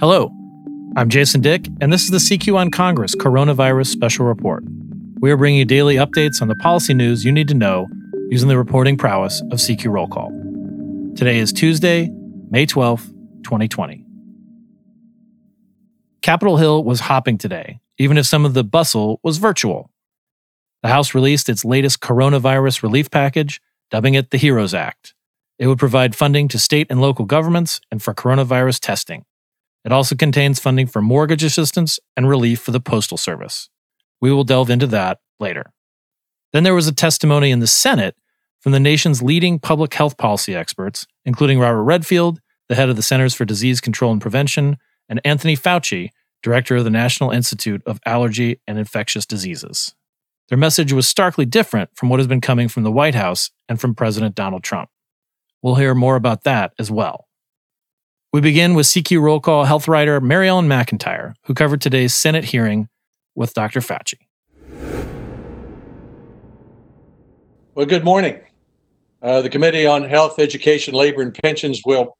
Hello, I'm Jason Dick, and this is the CQ on Congress Coronavirus Special Report. We are bringing you daily updates on the policy news you need to know using the reporting prowess of CQ Roll Call. Today is Tuesday, May 12th, 2020. Capitol Hill was hopping today, even if some of the bustle was virtual. The House released its latest coronavirus relief package, dubbing it the HEROES Act. It would provide funding to state and local governments and for coronavirus testing. It also contains funding for mortgage assistance and relief for the Postal Service. We will delve into that later. Then there was a testimony in the Senate from the nation's leading public health policy experts, including Robert Redfield, the head of the Centers for Disease Control and Prevention, and Anthony Fauci, director of the National Institute of Allergy and Infectious Diseases. Their message was starkly different from what has been coming from the White House and from President Donald Trump. We'll hear more about that as well. We begin with CQ Roll Call health writer Mary Ellen McIntire, who covered today's Senate hearing with Dr. Fauci. Well, good morning. Uh, the Committee on Health, Education, Labor, and Pensions will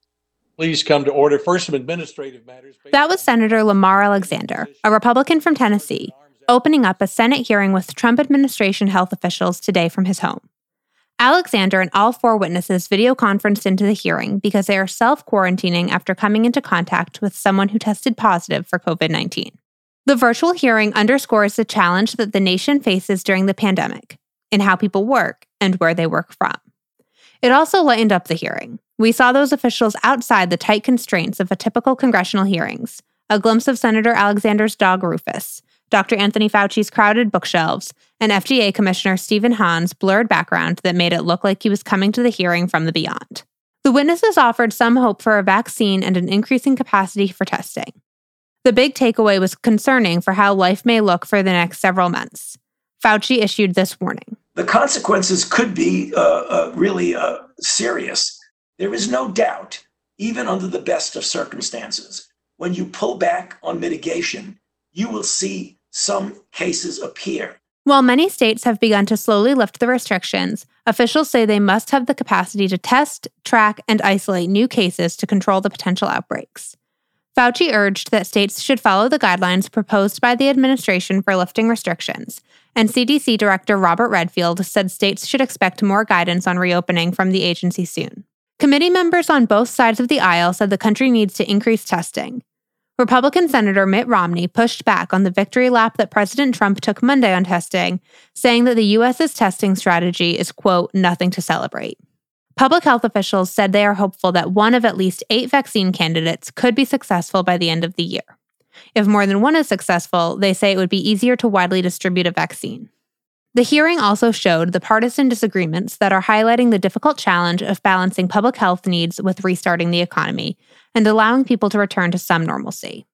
please come to order. First, some administrative matters. That was Senator Lamar Alexander, a Republican from Tennessee, opening up a Senate hearing with Trump administration health officials today from his home. Alexander and all four witnesses video conferenced into the hearing because they are self quarantining after coming into contact with someone who tested positive for COVID 19. The virtual hearing underscores the challenge that the nation faces during the pandemic in how people work and where they work from. It also lightened up the hearing. We saw those officials outside the tight constraints of a typical congressional hearings, a glimpse of Senator Alexander's dog Rufus, Dr. Anthony Fauci's crowded bookshelves, and FDA Commissioner Stephen Hahn's blurred background that made it look like he was coming to the hearing from the beyond. The witnesses offered some hope for a vaccine and an increasing capacity for testing. The big takeaway was concerning for how life may look for the next several months. Fauci issued this warning. The consequences could be uh, uh, really uh, serious. There is no doubt, even under the best of circumstances, when you pull back on mitigation, you will see some cases appear. While many states have begun to slowly lift the restrictions, officials say they must have the capacity to test, track, and isolate new cases to control the potential outbreaks. Fauci urged that states should follow the guidelines proposed by the administration for lifting restrictions, and CDC Director Robert Redfield said states should expect more guidance on reopening from the agency soon. Committee members on both sides of the aisle said the country needs to increase testing, Republican Senator Mitt Romney pushed back on the victory lap that President Trump took Monday on testing, saying that the U.S.'s testing strategy is, quote, nothing to celebrate. Public health officials said they are hopeful that one of at least eight vaccine candidates could be successful by the end of the year. If more than one is successful, they say it would be easier to widely distribute a vaccine. The hearing also showed the partisan disagreements that are highlighting the difficult challenge of balancing public health needs with restarting the economy and allowing people to return to some normalcy.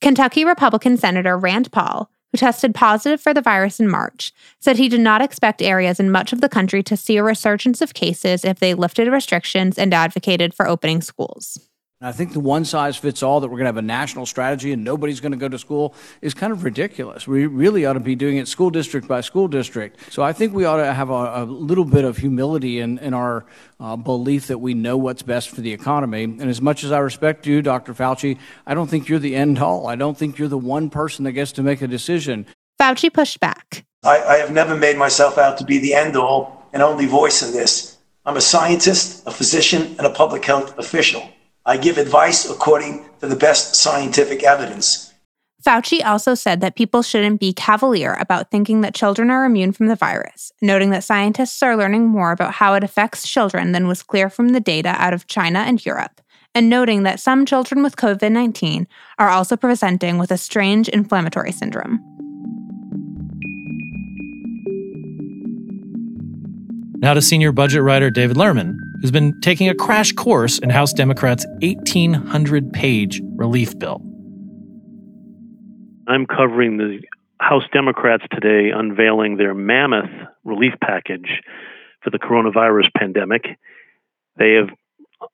Kentucky Republican Senator Rand Paul, who tested positive for the virus in March, said he did not expect areas in much of the country to see a resurgence of cases if they lifted restrictions and advocated for opening schools. I think the one size fits all that we're going to have a national strategy and nobody's going to go to school is kind of ridiculous. We really ought to be doing it school district by school district. So I think we ought to have a, a little bit of humility in, in our uh, belief that we know what's best for the economy. And as much as I respect you, Dr. Fauci, I don't think you're the end all. I don't think you're the one person that gets to make a decision. Fauci pushed back. I, I have never made myself out to be the end all and only voice in this. I'm a scientist, a physician, and a public health official. I give advice according to the best scientific evidence. Fauci also said that people shouldn't be cavalier about thinking that children are immune from the virus, noting that scientists are learning more about how it affects children than was clear from the data out of China and Europe, and noting that some children with COVID 19 are also presenting with a strange inflammatory syndrome. Now to senior budget writer David Lerman, who's been taking a crash course in House Democrats' 1,800 page relief bill. I'm covering the House Democrats today unveiling their mammoth relief package for the coronavirus pandemic. They have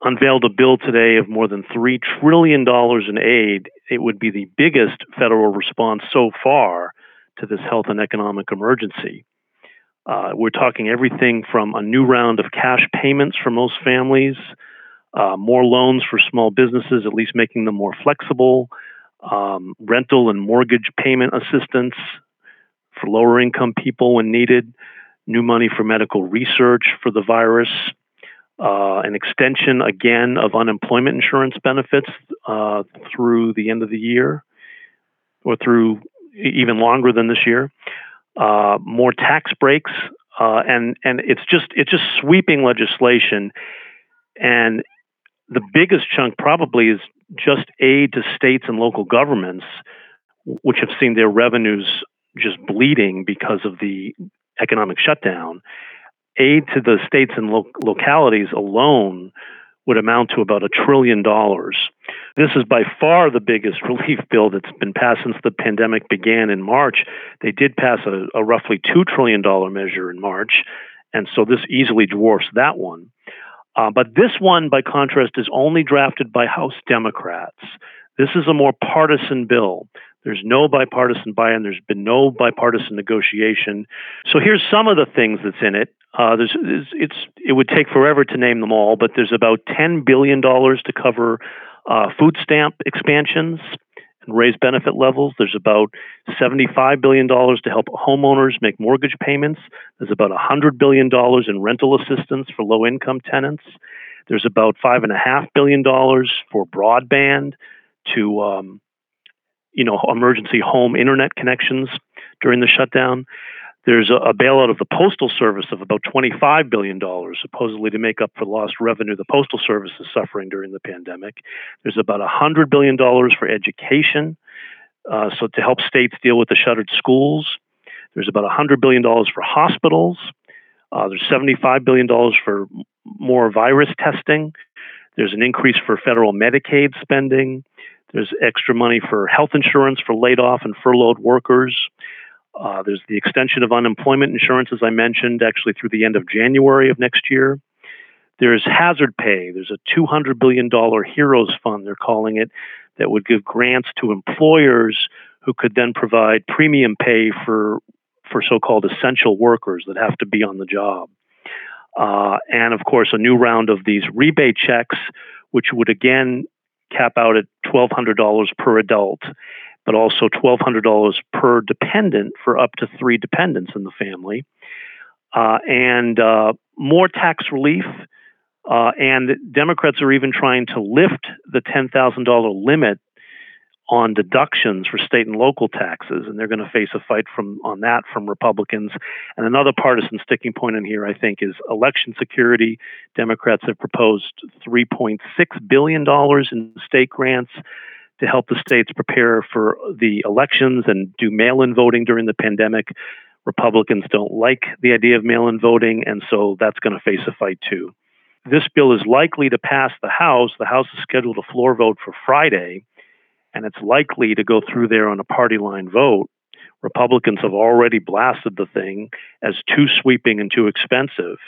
unveiled a bill today of more than $3 trillion in aid. It would be the biggest federal response so far to this health and economic emergency. Uh, we're talking everything from a new round of cash payments for most families, uh, more loans for small businesses, at least making them more flexible, um, rental and mortgage payment assistance for lower income people when needed, new money for medical research for the virus, uh, an extension again of unemployment insurance benefits uh, through the end of the year or through even longer than this year, uh, more tax breaks, uh, and and it's just it's just sweeping legislation, and the biggest chunk probably is just aid to states and local governments, which have seen their revenues just bleeding because of the economic shutdown aid to the states and lo- localities alone would amount to about a trillion dollars. This is by far the biggest relief bill that's been passed since the pandemic began in March. They did pass a, a roughly $2 trillion measure in March, and so this easily dwarfs that one. Uh, but this one, by contrast, is only drafted by House Democrats. This is a more partisan bill. There's no bipartisan buy-in. There's been no bipartisan negotiation. So here's some of the things that's in it. Uh, there's, it's, it would take forever to name them all, but there's about $10 billion to cover uh, food stamp expansions and raise benefit levels. There's about $75 billion to help homeowners make mortgage payments. There's about $100 billion in rental assistance for low income tenants. There's about $5.5 billion for broadband to um, you know, emergency home internet connections during the shutdown. There's a, bailout of the Postal Service of about $25 billion, supposedly to make up for lost revenue the Postal Service is suffering during the pandemic. There's about $100 billion for education, uh, so to help states deal with the shuttered schools. There's about $100 billion for hospitals. Uh, there's $75 billion for more virus testing. There's an increase for federal Medicaid spending. There's extra money for health insurance for laid off and furloughed workers. Uh, there's the extension of unemployment insurance, as I mentioned, actually through the end of January of next year. There's hazard pay. There's a $200 billion HEROES fund, they're calling it, that would give grants to employers who could then provide premium pay for, for so called essential workers that have to be on the job. Uh, and of course, a new round of these rebate checks, which would again cap out at $1,200 per adult, but also $1,200 per dependent for up to three dependents in the family. Uh, and uh, more tax relief. Uh, and Democrats are even trying to lift the $10,000 limit on deductions for state and local taxes, and they're going to face a fight from on that from Republicans. And another partisan sticking point in here, I think, is election security. Democrats have proposed 3.6 billion dollars in state grants to help the states prepare for the elections and do mail-in voting during the pandemic. Republicans don't like the idea of mail-in voting, and so that's going to face a fight too. This bill is likely to pass the House. The House is scheduled a floor vote for Friday and it's likely to go through there on a party line vote. Republicans have already blasted the thing as too sweeping and too expensive.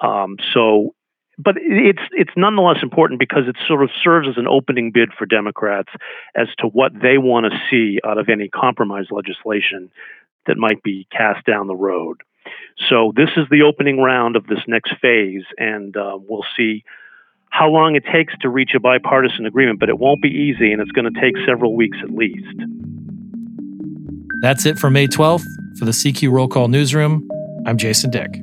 Um, so, but it's it's nonetheless important because it sort of serves as an opening bid for Democrats as to what they want to see out of any compromise legislation that might be cast down the road. So this is the opening round of this next phase, and uh, we'll see how long it takes to reach a bipartisan agreement, but it won't be easy and it's going to take several weeks at least. That's it for May 12th. For the CQ Roll Call Newsroom, I'm Jason Dick.